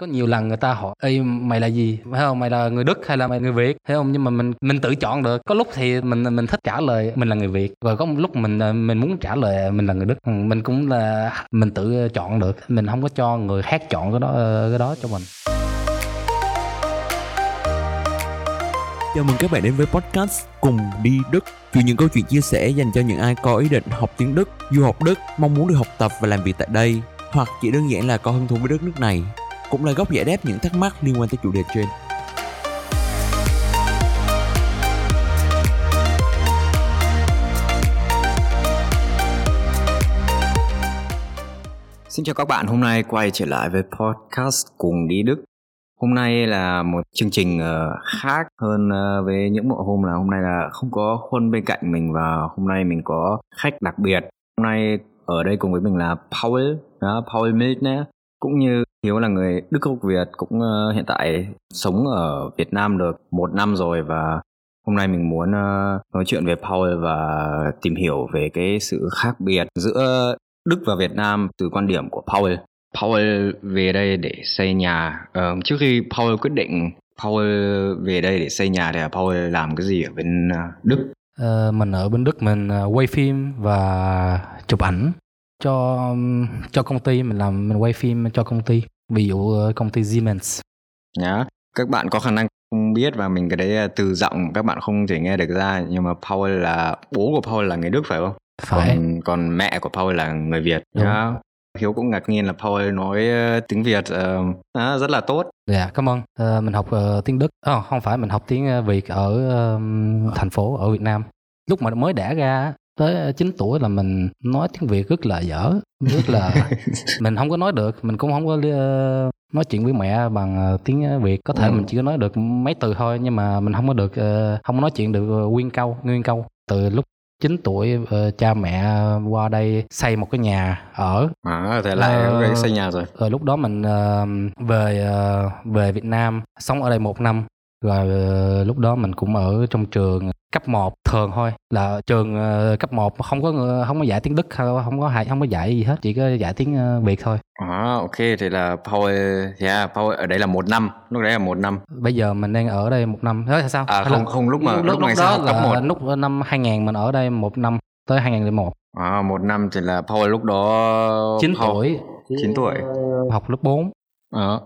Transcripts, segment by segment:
có nhiều lần người ta hỏi Ê, mày là gì? Phải không? Mày là người đức hay là mày người việt? Thấy không? Nhưng mà mình mình tự chọn được. Có lúc thì mình mình thích trả lời mình là người việt. Và có một lúc mình mình muốn trả lời mình là người đức. Ừ, mình cũng là mình tự chọn được. Mình không có cho người khác chọn cái đó cái đó cho mình. Chào mừng các bạn đến với podcast Cùng đi Đức. Chuyện những câu chuyện chia sẻ dành cho những ai có ý định học tiếng Đức, du học Đức, mong muốn được học tập và làm việc tại đây Hoặc chỉ đơn giản là có hứng thú với đất nước này. Cũng là góc giải đáp những thắc mắc liên quan tới chủ đề trên Xin chào các bạn, hôm nay quay trở lại với podcast Cùng đi Đức Hôm nay là một chương trình ờ, khác hơn ờ, với những bộ hôm là hôm nay là không có Huân bên cạnh mình và hôm nay mình có khách đặc biệt. Hôm nay ở đây cùng với mình là Paul, đó, Paul Milner cũng như Hiếu là người Đức gốc Việt cũng uh, hiện tại sống ở Việt Nam được một năm rồi và hôm nay mình muốn uh, nói chuyện về Paul và tìm hiểu về cái sự khác biệt giữa Đức và Việt Nam từ quan điểm của Paul. Paul về đây để xây nhà. Uh, trước khi Paul quyết định Paul về đây để xây nhà thì Paul làm cái gì ở bên uh, Đức? Uh, mình ở bên Đức mình uh, quay phim và chụp ảnh cho cho công ty mình làm mình quay phim cho công ty ví dụ uh, công ty Siemens. Nhá, yeah. các bạn có khả năng không biết và mình cái đấy từ giọng các bạn không thể nghe được ra nhưng mà Paul là bố của Paul là người Đức phải không? Phải. Còn, còn mẹ của Paul là người Việt. Đúng. Yeah. Hiếu cũng ngạc nhiên là Paul nói uh, tiếng Việt uh, à, rất là tốt. Dạ, cảm ơn. Uh, mình học uh, tiếng Đức. Oh, không phải, mình học tiếng Việt ở uh, thành phố ở Việt Nam. Lúc mà mới đẻ ra tới 9 tuổi là mình nói tiếng Việt rất là dở, rất là mình không có nói được, mình cũng không có nói chuyện với mẹ bằng uh, tiếng Việt. Có thể ừ. mình chỉ có nói được mấy từ thôi nhưng mà mình không có được uh, không có nói chuyện được nguyên câu, nguyên câu. Từ lúc 9 tuổi cha mẹ qua đây xây một cái nhà ở à thế lại uh, xây nhà rồi rồi lúc đó mình uh, về uh, về Việt Nam sống ở đây một năm rồi uh, lúc đó mình cũng ở trong trường cấp 1 thường thôi. Là trường uh, cấp 1 không có không có dạy tiếng Đức không có không có dạy gì hết chỉ có dạy tiếng uh, Việt thôi. À ok thì là Paul yeah Paul ở đây là một năm lúc đấy là một năm. Bây giờ mình đang ở đây một năm. Thế sao? À không không lúc mà lúc, lúc, lúc đó là cấp 1. lúc năm 2000 mình ở đây một năm tới 2001 à một năm thì là Paul lúc đó 9 Paul, tuổi. 9 tuổi. Học lớp 4 à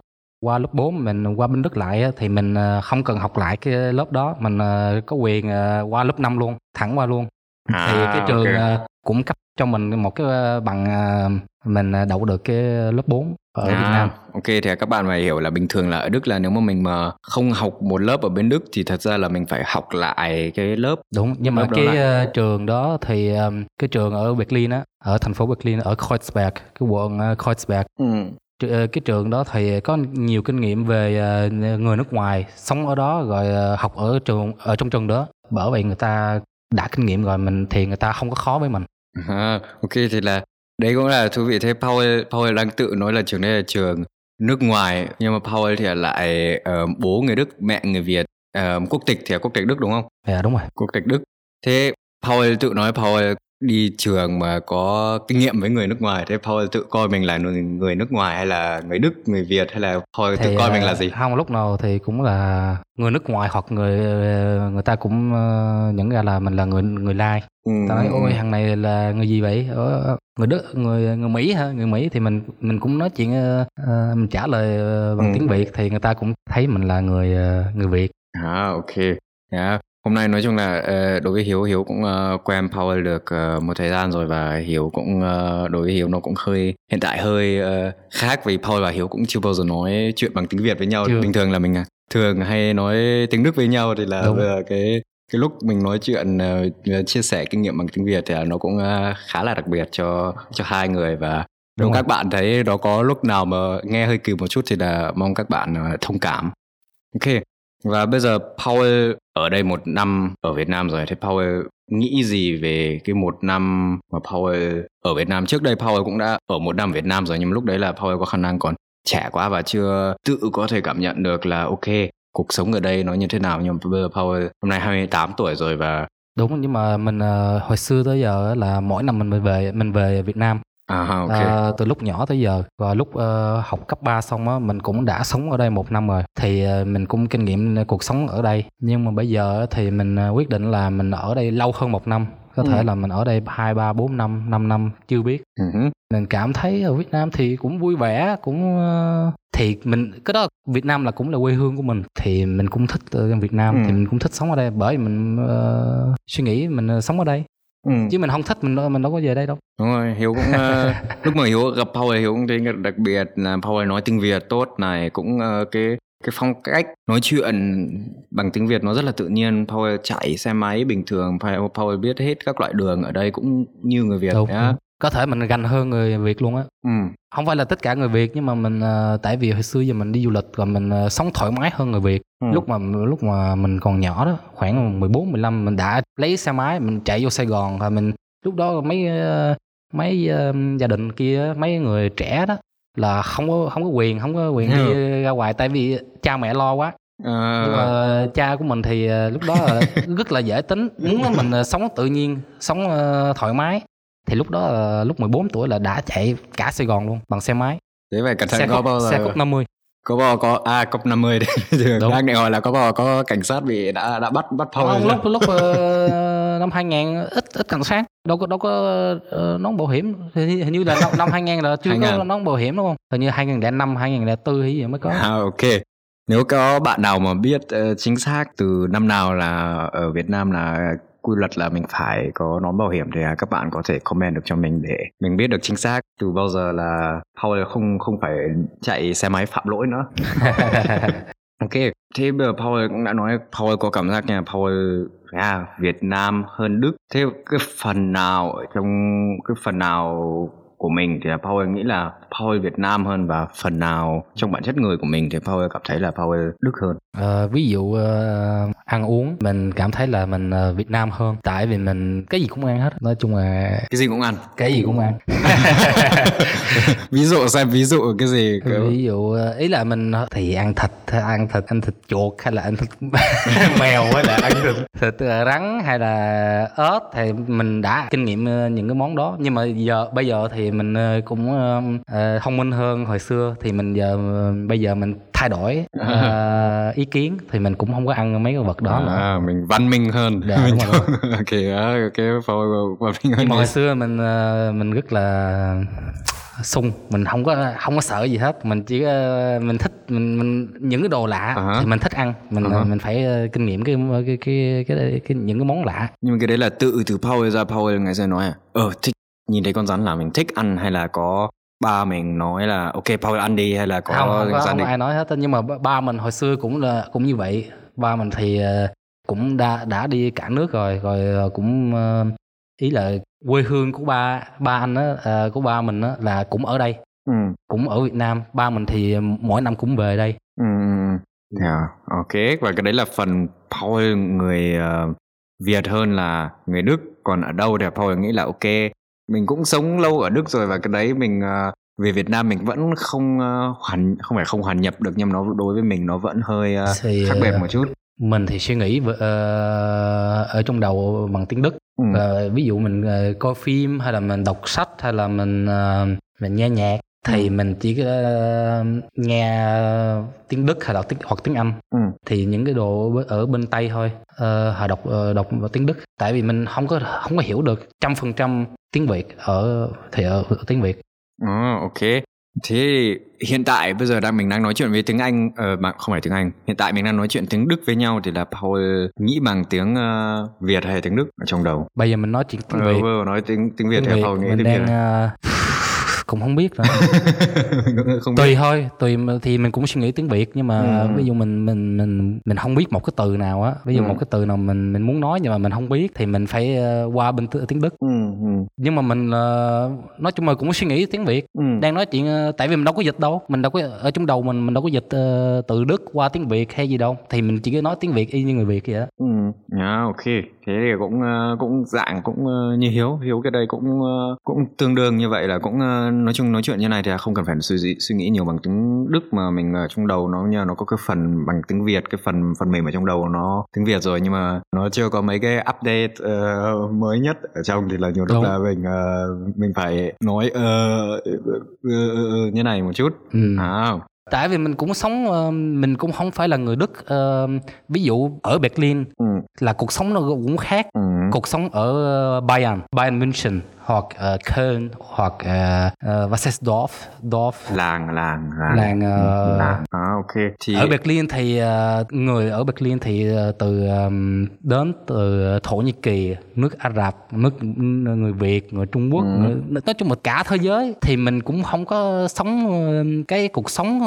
qua lớp 4 mình qua bên Đức lại thì mình ờ, không cần học lại cái lớp đó mình ờ, có quyền ờ, qua lớp 5 luôn thẳng qua luôn à, thì cái trường okay. cũng cấp cho mình một cái bằng mình đậu được cái lớp 4 ở à, Việt Nam. Ok thì các bạn phải hiểu là bình thường là ở Đức là nếu mà mình mà không học một lớp ở bên Đức thì thật ra là mình phải học lại cái lớp. Đúng, nhưng mà cái đó trường đó thì cái trường ở Berlin á, ở thành phố Berlin ở Kreuzberg, cái quận Kreuzberg. Ừ cái trường đó thì có nhiều kinh nghiệm về ờ, người nước ngoài sống ở đó rồi ờ, học ở trường ở trong trường đó bởi vậy người ta đã kinh nghiệm rồi mình thì người ta không có khó với mình à, ok thì là đấy cũng là thú vị thế Paul Paul đang tự nói là trường đây là trường nước ngoài nhưng mà Paul thì lại uh, bố người Đức mẹ người Việt uh, quốc tịch thì là quốc tịch Đức đúng không? Dạ đúng rồi. Quốc tịch Đức. Thế Paul tự nói Paul đi trường mà có kinh nghiệm với người nước ngoài thế Paul tự coi mình là người, nước ngoài hay là người Đức, người Việt hay là Paul thì, tự coi mình là gì? Không lúc nào thì cũng là người nước ngoài hoặc người người ta cũng uh, nhận ra là mình là người người lai. Ừ. Ta nói ôi thằng này là người gì vậy? Ở, người Đức, người người Mỹ hả? Người Mỹ thì mình mình cũng nói chuyện uh, mình trả lời bằng ừ. tiếng Việt thì người ta cũng thấy mình là người người Việt. À ok. Yeah. Hôm nay nói chung là ờ, đối với Hiếu Hiếu cũng uh, quen Power được uh, một thời gian rồi và Hiếu cũng đối với Hiếu nó cũng hơi hiện tại hơi khác vì Power và Hiếu cũng chưa bao giờ nói chuyện bằng tiếng Việt với nhau. Chưa. Bình thường là mình thường hay nói tiếng Đức với nhau thì là Đúng. cái cái lúc mình nói chuyện chia sẻ kinh nghiệm bằng tiếng Việt thì nó cũng khá là đặc biệt cho cho hai người và nếu các bạn thấy nó có lúc nào mà nghe hơi kỳ một chút thì là mong các bạn thông cảm. Ok, và bây giờ Paul ở đây một năm ở Việt Nam rồi, thế Paul nghĩ gì về cái một năm mà Paul ở Việt Nam? Trước đây Paul cũng đã ở một năm Việt Nam rồi, nhưng mà lúc đấy là Paul có khả năng còn trẻ quá và chưa tự có thể cảm nhận được là ok, cuộc sống ở đây nó như thế nào. Nhưng mà bây giờ Paul hôm nay 28 tuổi rồi và đúng nhưng mà mình uh, hồi xưa tới giờ là mỗi năm mình về mình về Việt Nam À, okay. uh, từ lúc nhỏ tới giờ và lúc uh, học cấp 3 xong á mình cũng đã sống ở đây một năm rồi thì uh, mình cũng kinh nghiệm cuộc sống ở đây nhưng mà bây giờ thì mình uh, quyết định là mình ở đây lâu hơn một năm có ừ. thể là mình ở đây hai ba bốn năm năm năm chưa biết uh-huh. mình cảm thấy ở Việt Nam thì cũng vui vẻ cũng uh, thì mình cái đó Việt Nam là cũng là quê hương của mình thì mình cũng thích uh, Việt Nam ừ. thì mình cũng thích sống ở đây bởi mình uh, suy nghĩ mình uh, sống ở đây Ừ. chứ mình không thích mình mình đâu có về đây đâu đúng rồi hiếu cũng uh, lúc mà hiếu gặp Paul hiếu cũng thấy đặc biệt là Paul nói tiếng việt tốt này cũng uh, cái cái phong cách nói chuyện bằng tiếng Việt nó rất là tự nhiên Paul chạy xe máy bình thường Paul biết hết các loại đường ở đây cũng như người Việt Đúng. nhá có thể mình gành hơn người Việt luôn á ừ. không phải là tất cả người Việt nhưng mà mình uh, tại vì hồi xưa giờ mình đi du lịch và mình uh, sống thoải mái hơn người Việt ừ. lúc mà lúc mà mình còn nhỏ đó khoảng 14 15 mình đã lấy xe máy mình chạy vô Sài Gòn và mình lúc đó mấy uh, mấy gia đình kia mấy người trẻ đó là không có không có quyền không có quyền đi ừ. ra ngoài tại vì cha mẹ lo quá À... nhưng mà cha của mình thì lúc đó rất là dễ tính muốn mình sống tự nhiên sống thoải mái thì lúc đó lúc 14 tuổi là đã chạy cả Sài Gòn luôn bằng xe máy. Thế vậy cẩn thận xe có bao giờ xe cốc 50 có bao có à cốc 50 đấy. Đang định hỏi là có bao có cảnh sát bị đã đã bắt bắt Paul không, lúc lúc uh, năm 2000 ít ít cảnh sát. Đâu có đâu có uh, nón bảo hiểm. Hình, như là năm, năm 2000 là chưa 2000. có nón bảo hiểm đúng không? Hình như 2005 2004 hay gì mới có. À ok. Nếu có bạn nào mà biết uh, chính xác từ năm nào là ở Việt Nam là quy luật là mình phải có nón bảo hiểm thì các bạn có thể comment được cho mình để mình biết được chính xác. Từ bao giờ là Paul không không phải chạy xe máy phạm lỗi nữa. Ok thế bây giờ Paul cũng đã nói Paul có cảm giác nha Paul à, Việt Nam hơn Đức. Thế cái phần nào trong cái phần nào của mình thì là Paul nghĩ là Paul Việt Nam hơn và phần nào trong bản chất người của mình thì Paul cảm thấy là Paul Đức hơn. À, ví dụ uh, ăn uống mình cảm thấy là mình uh, Việt Nam hơn. Tại vì mình cái gì cũng ăn hết. Nói chung là cái gì cũng ăn. Cái gì cũng ăn. Ví dụ xem ví dụ cái gì kiểu... ví dụ ý là mình thì ăn thịt ăn thịt ăn thịt chuột hay là ăn thịt mèo hay là ăn thịt? Thịt rắn hay là ớt thì mình đã kinh nghiệm những cái món đó. Nhưng mà giờ bây giờ thì mình cũng uh, thông minh hơn hồi xưa thì mình giờ bây giờ mình thay đổi uh, ý kiến thì mình cũng không có ăn mấy cái vật đó à, nữa. mình văn minh hơn dạ, mình đúng rồi. cái cái văn minh hơn nhưng mà hồi xưa mình uh, mình rất là sung mình không có không có sợ gì hết mình chỉ mình thích mình mình những cái đồ lạ uh-huh. thì mình thích ăn mình uh-huh. mình phải kinh nghiệm cái cái cái, cái, cái, cái những cái món lạ nhưng mà cái đấy là tự từ Paul ra Paul ngày xưa nói à ờ thích nhìn thấy con rắn là mình thích ăn hay là có ba mình nói là ok Paul ăn đi hay là có không, không, không, không ai nói hết nhưng mà ba mình hồi xưa cũng là cũng như vậy. Ba mình thì ờ, cũng đã đã đi cả nước rồi. Rồi ờ, cũng ờ, ý là quê hương của ba ba anh á của ba mình á là cũng ở đây. Ừ. cũng ở Việt Nam. Ba mình thì mỗi năm cũng về đây. Ừ. Yeah, ok. Và cái đấy là phần Paul người Việt hơn là người Đức. Còn ở đâu thì Paul nghĩ là ok mình cũng sống lâu ở Đức rồi và cái đấy mình uh, về Việt Nam mình vẫn không uh, hoàn không phải không hoàn nhập được nhưng nó đối với mình nó vẫn hơi uh, thì, khác biệt một chút mình thì suy nghĩ uh, ở trong đầu bằng tiếng Đức ừ. uh, ví dụ mình uh, coi phim hay là mình đọc sách hay là mình uh, mình nghe nhạc thì ừ. mình chỉ uh, nghe tiếng Đức hay đọc tiếng hoặc tiếng Anh ừ. thì những cái đồ ở bên Tây thôi uh, họ đọc uh, đọc tiếng Đức tại vì mình không có không có hiểu được trăm phần trăm tiếng Việt ở thì ở, ở tiếng Việt. Oh, ok. Thế hiện tại bây giờ đang mình đang nói chuyện với tiếng Anh, ờ, uh, không phải tiếng Anh. Hiện tại mình đang nói chuyện tiếng Đức với nhau thì là Paul nghĩ bằng tiếng uh, Việt hay tiếng Đức ở trong đầu? Bây giờ mình nói chuyện tiếng Việt. Ờ, nói tiếng tiếng Việt thì Paul nghĩ mình tiếng đang, Việt. Uh, cũng không biết nữa không tùy biết. thôi tùy thì mình cũng suy nghĩ tiếng việt nhưng mà ừ. ví dụ mình mình mình mình không biết một cái từ nào á ví dụ ừ. một cái từ nào mình mình muốn nói nhưng mà mình không biết thì mình phải uh, qua bên tiếng đức ừ. Ừ. nhưng mà mình uh, nói chung là cũng suy nghĩ tiếng việt ừ. đang nói chuyện uh, tại vì mình đâu có dịch đâu mình đâu có ở trong đầu mình mình đâu có dịch uh, từ đức qua tiếng việt hay gì đâu thì mình chỉ có nói tiếng việt y như người việt vậy đó ừ yeah, ok thế thì cũng cũng dạng cũng như hiếu hiếu cái đây cũng cũng tương đương như vậy là cũng nói chung nói chuyện như này thì không cần phải suy, suy nghĩ nhiều bằng tiếng Đức mà mình ở trong đầu nó như nó có cái phần bằng tiếng Việt cái phần phần mềm ở trong đầu nó tiếng Việt rồi nhưng mà nó chưa có mấy cái update uh, mới nhất ở trong thì là nhiều lúc là mình uh, mình phải nói uh, uh, uh, uh, như này một chút ừ. à, tại vì mình cũng sống mình cũng không phải là người đức ví dụ ở berlin ừ. là cuộc sống nó cũng khác ừ. cuộc sống ở bayern bayern münchen hoặc uh, Köln hoặc uh, uh, Wassersdorf Dorf? Làng làng làng. Làng, uh, làng. À, ok. Thì ở Berlin thì uh, người ở Berlin thì uh, từ um, đến từ Thổ Nhĩ Kỳ nước Ả Rập nước người Việt người Trung Quốc ừ. người, nói chung là cả thế giới thì mình cũng không có sống cái cuộc sống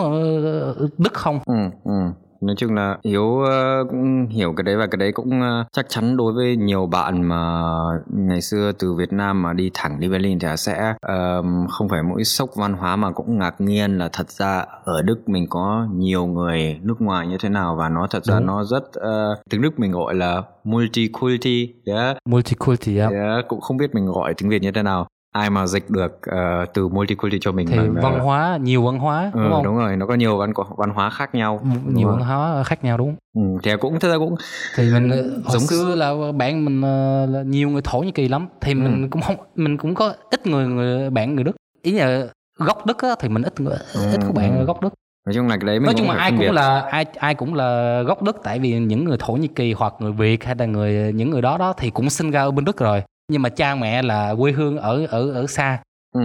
Đức không. Ừ, ừ nói chung là hiếu uh, cũng hiểu cái đấy và cái đấy cũng uh, chắc chắn đối với nhiều bạn mà ngày xưa từ việt nam mà đi thẳng đi berlin thì sẽ uh, không phải mỗi sốc văn hóa mà cũng ngạc nhiên là thật ra ở đức mình có nhiều người nước ngoài như thế nào và nó thật ra nó rất uh, tiếng đức mình gọi là multiculti yeah. multiculti yeah. yeah. cũng không biết mình gọi tiếng việt như thế nào ai mà dịch được uh, từ multiculti cho mình thì bằng, văn hóa nhiều văn hóa ừ, đúng không? đúng rồi nó có nhiều văn văn hóa khác nhau nhiều văn hóa khác nhau đúng ừ, thì cũng thật ra cũng thì mình ờ, hồi giống xưa là bạn mình là nhiều người thổ nhĩ kỳ lắm thì ừ. mình cũng không mình cũng có ít người người bạn người đức. Ý là gốc đức á, thì mình ít người ừ, ít có bạn ừ. gốc đức. Nói chung là cái đấy mình nói chung là ai cũng là ai ai cũng là gốc đức tại vì những người thổ nhĩ kỳ hoặc người việt hay là người những người đó đó thì cũng sinh ra ở bên đức rồi nhưng mà cha mẹ là quê hương ở ở ở xa. Ừ.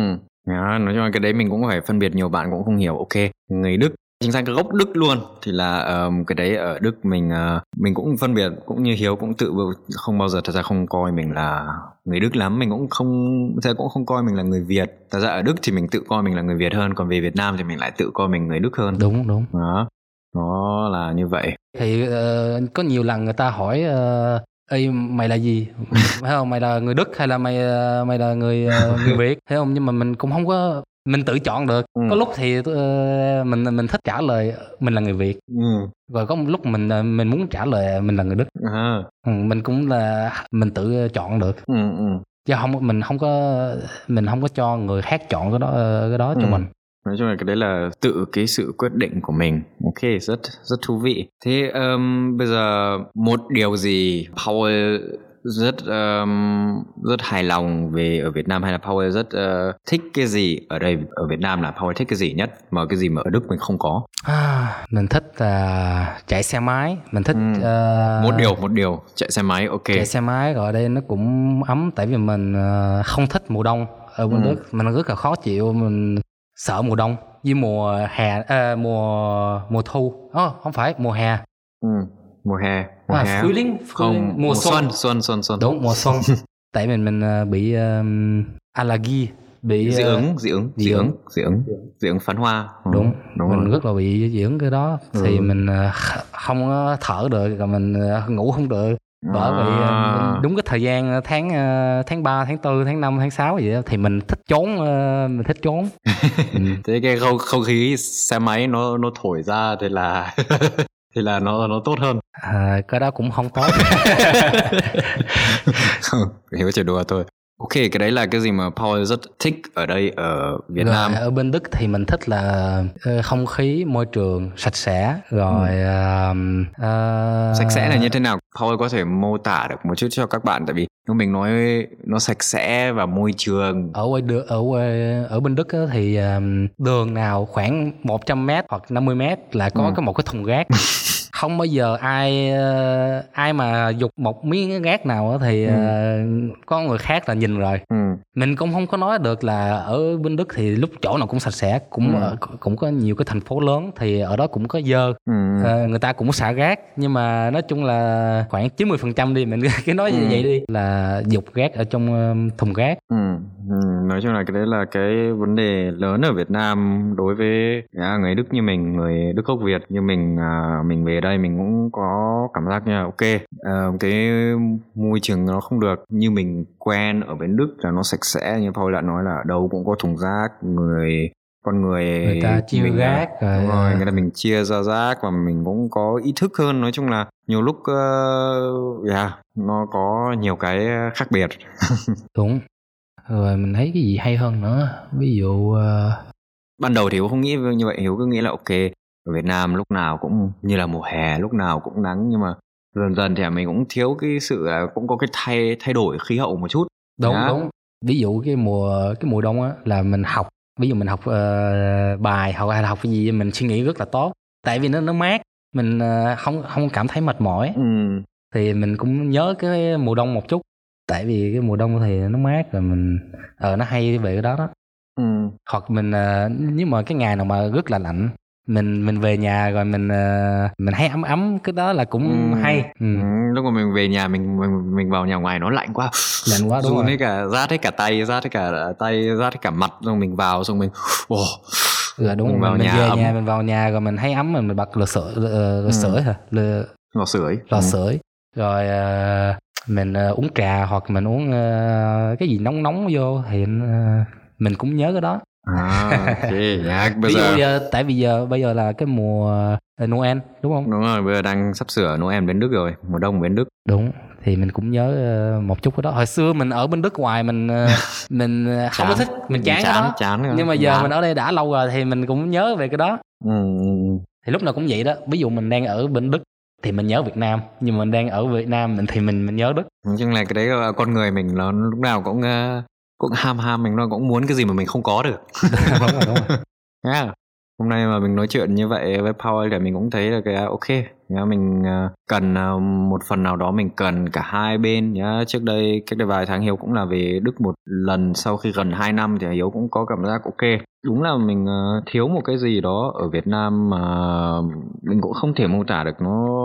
Yeah, nói chung là cái đấy mình cũng phải phân biệt nhiều bạn cũng không hiểu. Ok người đức. Chính xác gốc đức luôn thì là um, cái đấy ở đức mình uh, mình cũng phân biệt cũng như hiếu cũng tự không bao giờ thật ra không coi mình là người đức lắm. Mình cũng không thật cũng không coi mình là người việt. Thật ra ở đức thì mình tự coi mình là người việt hơn còn về việt nam thì mình lại tự coi mình người đức hơn. Đúng đúng. Đó. Nó là như vậy. Thì uh, có nhiều lần người ta hỏi uh, Ê, mày là gì phải không mày là người đức hay là mày ờ, mày là người ờ, người việt thấy không nhưng mà mình cũng không có mình tự chọn được ừ. có lúc thì uh, mình mình thích trả lời mình là người việt ừ. rồi có một lúc mình mình muốn trả lời mình là người đức à. ừ, mình cũng là mình tự chọn được ừ, ừ. chứ không mình không có mình không có cho người khác chọn cái đó cái đó cho ừ. mình nói chung là cái đấy là tự cái sự quyết định của mình. Ok rất rất thú vị. Thế um, bây giờ một điều gì Paul rất um, rất hài lòng về ở Việt Nam hay là Paul rất uh, thích cái gì ở đây ở Việt Nam là Paul thích cái gì nhất mà cái gì mà ở Đức mình không có? À, mình thích uh, chạy xe máy. Mình thích ừ. uh, một điều một điều. Chạy xe máy ok. Chạy xe máy ở đây nó cũng ấm tại vì mình uh, không thích mùa đông ở bên ừ. Đức. Mình rất là khó chịu. Mình sợ mùa đông với mùa hè à, mùa mùa thu. Oh, không phải mùa hè. Ừ, mùa hè mùa à, hè. Frühling, không mùa, mùa xuân. xuân xuân xuân. Đúng mùa xuân. Tại mình mình uh, bị um, allergy bị dị ứng dị ứng dị ứng dị ứng dị ứng phấn hoa. Ừ, đúng. đúng mình rồi. rất là bị dị ứng cái đó. Thì ừ. mình không thở được rồi mình ngủ không được bởi vì à. đúng cái thời gian tháng tháng 3, tháng 4, tháng 5, tháng 6 gì đó thì mình thích trốn mình thích trốn ừ. thế cái không không khí xe máy nó nó thổi ra thì là thì là nó nó tốt hơn à, cái đó cũng không tốt không hiểu chỉ đùa thôi Ok, cái đấy là cái gì mà Paul rất thích ở đây ở Việt rồi, Nam. Ở bên Đức thì mình thích là ờ, không khí, môi trường sạch sẽ, rồi ừ. uh, uh, sạch sẽ là như thế nào? Paul có thể mô tả được một chút cho các bạn tại vì nếu mình nói nó sạch sẽ và môi trường ở quê ở quê ở bên Đức thì đường nào khoảng 100 m hoặc 50 m là có ừ. cái một cái thùng rác không bao giờ ai ờ, ai mà dục một miếng rác nào thì ừ. Ờ, có người khác là nhìn rồi ừ. mình cũng không có nói được là ở bên đức thì lúc chỗ nào cũng sạch sẽ cũng ừ. cũng có nhiều cái thành phố lớn thì ở đó cũng có dơ ừ. à, người ta cũng xả rác nhưng mà nói chung là khoảng 90% phần trăm đi mình cứ nói ừ. như vậy đi là dục rác ở trong thùng rác ừ. Ừ. nói chung là cái đấy là cái vấn đề lớn ở Việt Nam đối với à, người Đức như mình người Đức gốc Việt như mình à, mình về đây mình cũng có cảm giác như là ok. Uh, cái môi trường nó không được như mình quen ở bên Đức là nó sạch sẽ như Paul đã nói là đâu cũng có thùng rác người con người người ta chia mình rác rồi đúng rồi người ta mình chia ra rác và mình cũng có ý thức hơn. Nói chung là nhiều lúc uh, yeah, nó có nhiều cái khác biệt. Đúng rồi mình thấy cái gì hay hơn nữa. Ví dụ uh... ban đầu thì hiếu không nghĩ như vậy hiếu cứ nghĩ là ok ở việt nam lúc nào cũng như là mùa hè lúc nào cũng nắng nhưng mà dần dần thì mình cũng thiếu cái sự là cũng có cái thay thay đổi khí hậu một chút. Đúng Đó. đúng. Ví dụ cái mùa cái mùa đông á là mình học ví dụ mình học uh, bài hoặc là học cái gì mình suy nghĩ rất là tốt. Tại vì nó nó mát mình uh, không không cảm thấy mệt mỏi. Ừ. thì mình cũng nhớ cái mùa đông một chút tại vì cái mùa đông thì nó mát rồi mình ờ nó hay về cái đó đó ừ. hoặc mình uh, nếu mà cái ngày nào mà rất là lạnh mình mình về nhà rồi mình uh, mình hay ấm ấm cái đó là cũng ừ. hay ừ. Ừ, lúc mà mình về nhà mình mình mình vào nhà ngoài nó lạnh quá lạnh quá đúng rồi hết cả rát hết cả tay rát hết cả tay rát hết cả mặt xong mình vào xong mình oh. Dạ đúng mình vào mình nhà về ấm. nhà mình vào nhà rồi mình hay ấm mình, mình bật lò sưởi lò, lò ừ. sưởi hả lò, lò sưởi lò ừ. sưởi rồi uh, mình uh, uống trà hoặc mình uống uh, cái gì nóng nóng vô thì uh, mình cũng nhớ cái đó à ok dạ bây giờ... giờ tại vì giờ bây giờ là cái mùa Noel đúng không đúng rồi bây giờ đang sắp sửa Noel bên Đức rồi mùa đông bên Đức đúng thì mình cũng nhớ một chút cái đó hồi xưa mình ở bên Đức ngoài mình mình không có thích mình chán, chán cái đó chán rồi. nhưng mà giờ chán. mình ở đây đã lâu rồi thì mình cũng nhớ về cái đó ừ. ừ, ừ. thì lúc nào cũng vậy đó ví dụ mình đang ở bên Đức thì mình nhớ Việt Nam nhưng mình đang ở Việt Nam mình thì mình mình nhớ Đức nói chung là cái đấy là con người mình nó lúc nào cũng uh, cũng ham ham mình nó cũng muốn cái gì mà mình không có được. Đúng rồi đúng rồi. Yeah hôm nay mà mình nói chuyện như vậy với Paul để mình cũng thấy là cái à, ok, nhá, mình à, cần à, một phần nào đó mình cần cả hai bên, nhá. Trước đây, cách đây vài tháng hiếu cũng là về đức một lần, sau khi gần 2 năm thì hiếu cũng có cảm giác ok. Đúng là mình thiếu một cái gì đó ở việt nam mà mình cũng không thể mô tả được nó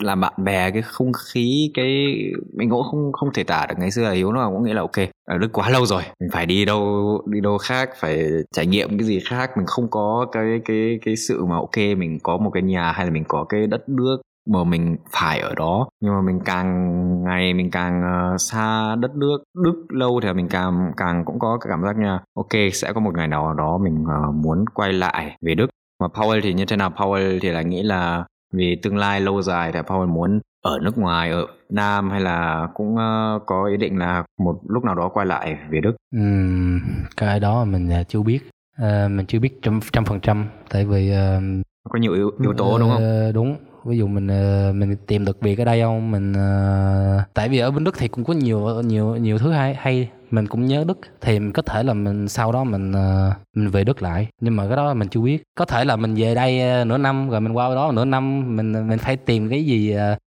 làm bạn bè cái không khí cái mình cũng không không thể tả được ngày xưa là hiếu nó cũng nghĩ là ok à, ở đức quá lâu rồi mình phải đi đâu đi đâu khác phải trải nghiệm cái gì khác mình không có cái cái cái sự mà ok mình có một cái nhà hay là mình có cái đất nước mà mình phải ở đó. Nhưng mà mình càng ngày mình càng uh, xa đất nước đức lâu thì mình càng càng cũng có cái cảm giác nha ok sẽ có một ngày nào đó mình uh, muốn quay lại về đức. Mà Powell thì như thế nào? Powell thì là nghĩ là vì tương lai lâu dài thì Paul muốn ở nước ngoài ở Nam hay là cũng uh, có ý định là một lúc nào đó quay lại về Đức? Uhm, cái đó mình uh, chưa biết, uh, mình chưa biết trăm trăm phần trăm, tại vì uh, có nhiều yếu, yếu tố uh, đúng không? Đúng, ví dụ mình uh, mình tìm được việc ở đây không, mình uh, tại vì ở bên Đức thì cũng có nhiều nhiều nhiều thứ hay hay mình cũng nhớ Đức thì có thể là mình sau đó mình uh, mình về Đức lại. Nhưng mà cái đó mình chưa biết. Có thể là mình về đây uh, nửa năm rồi mình qua đó nửa năm mình mình phải tìm cái gì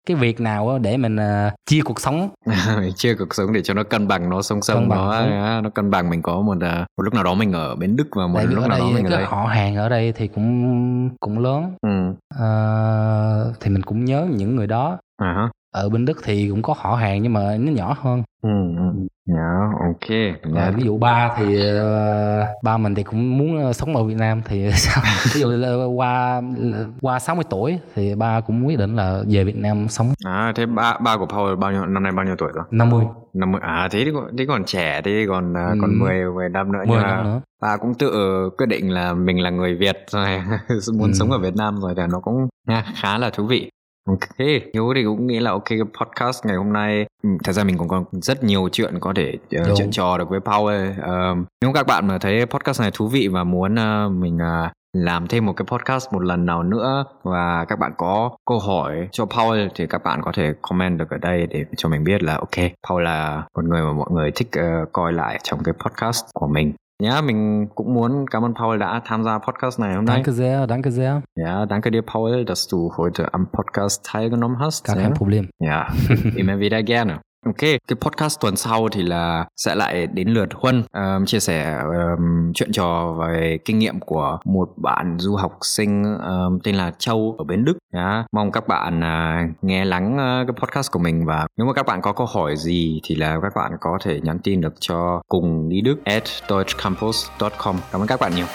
cái việc nào để mình chia cuộc sống. Chia cuộc sống để cho nó cân bằng nó song song nó uh, nó cân bằng. Mình có một một lúc nào đó mình ở bên đức và một Tại lúc nào đó mình ở đây họ hàng ở đây thì cũng cũng lớn. Ừ. uh, thì mình cũng nhớ những người đó. Uh-huh. Ở bên đức thì cũng có họ hàng nhưng mà nó nhỏ hơn ừ, ừ. Dạ, ok. Dạ. ví dụ ba thì uh, ba mình thì cũng muốn ờ, sống ở Việt Nam thì sao? ví dụ là qua qua 60 tuổi thì ba cũng quyết định là về Việt Nam sống. À thế ba ba của Paul bao nhiêu năm nay bao nhiêu tuổi rồi? 50. 50 à thế thì còn, thế còn trẻ thì còn uh, ừ. còn 10 10 năm nữa 10 năm nữa. Ba cũng tự quyết định là mình là người Việt rồi muốn ừ. sống ở Việt Nam rồi thì nó cũng nha, khá là thú vị. Ok, Hiếu thì cũng nghĩ là ok cái podcast ngày hôm nay ừ, Thật ra mình cũng còn rất nhiều chuyện có thể uh, chuyện trò được với Paul uh, Nếu các bạn mà thấy podcast này thú vị và muốn uh, mình uh, làm thêm một cái podcast một lần nào nữa và các bạn có câu hỏi cho Paul thì các bạn có thể comment được ở đây để cho mình biết là ok Paul là một người mà mọi người thích uh, coi lại trong cái podcast của mình Ja, mình cũng muốn cảm ơn Paul đã tham gia podcast này hôm nay. Danke sehr, danke sehr. Ja, danke dir Paul, dass du heute am Podcast teilgenommen hast. Gar kein ja. Problem. Ja, immer wieder gerne. Ok, cái podcast tuần sau thì là sẽ lại đến lượt Huân um, chia sẻ um, chuyện trò về kinh nghiệm của một bạn du học sinh um, tên là Châu ở bên Đức. Yeah. Mong các bạn uh, nghe lắng uh, cái podcast của mình và nếu mà các bạn có câu hỏi gì thì là các bạn có thể nhắn tin được cho cùng đi Đức at deutschcampus.com. Cảm ơn các bạn nhiều.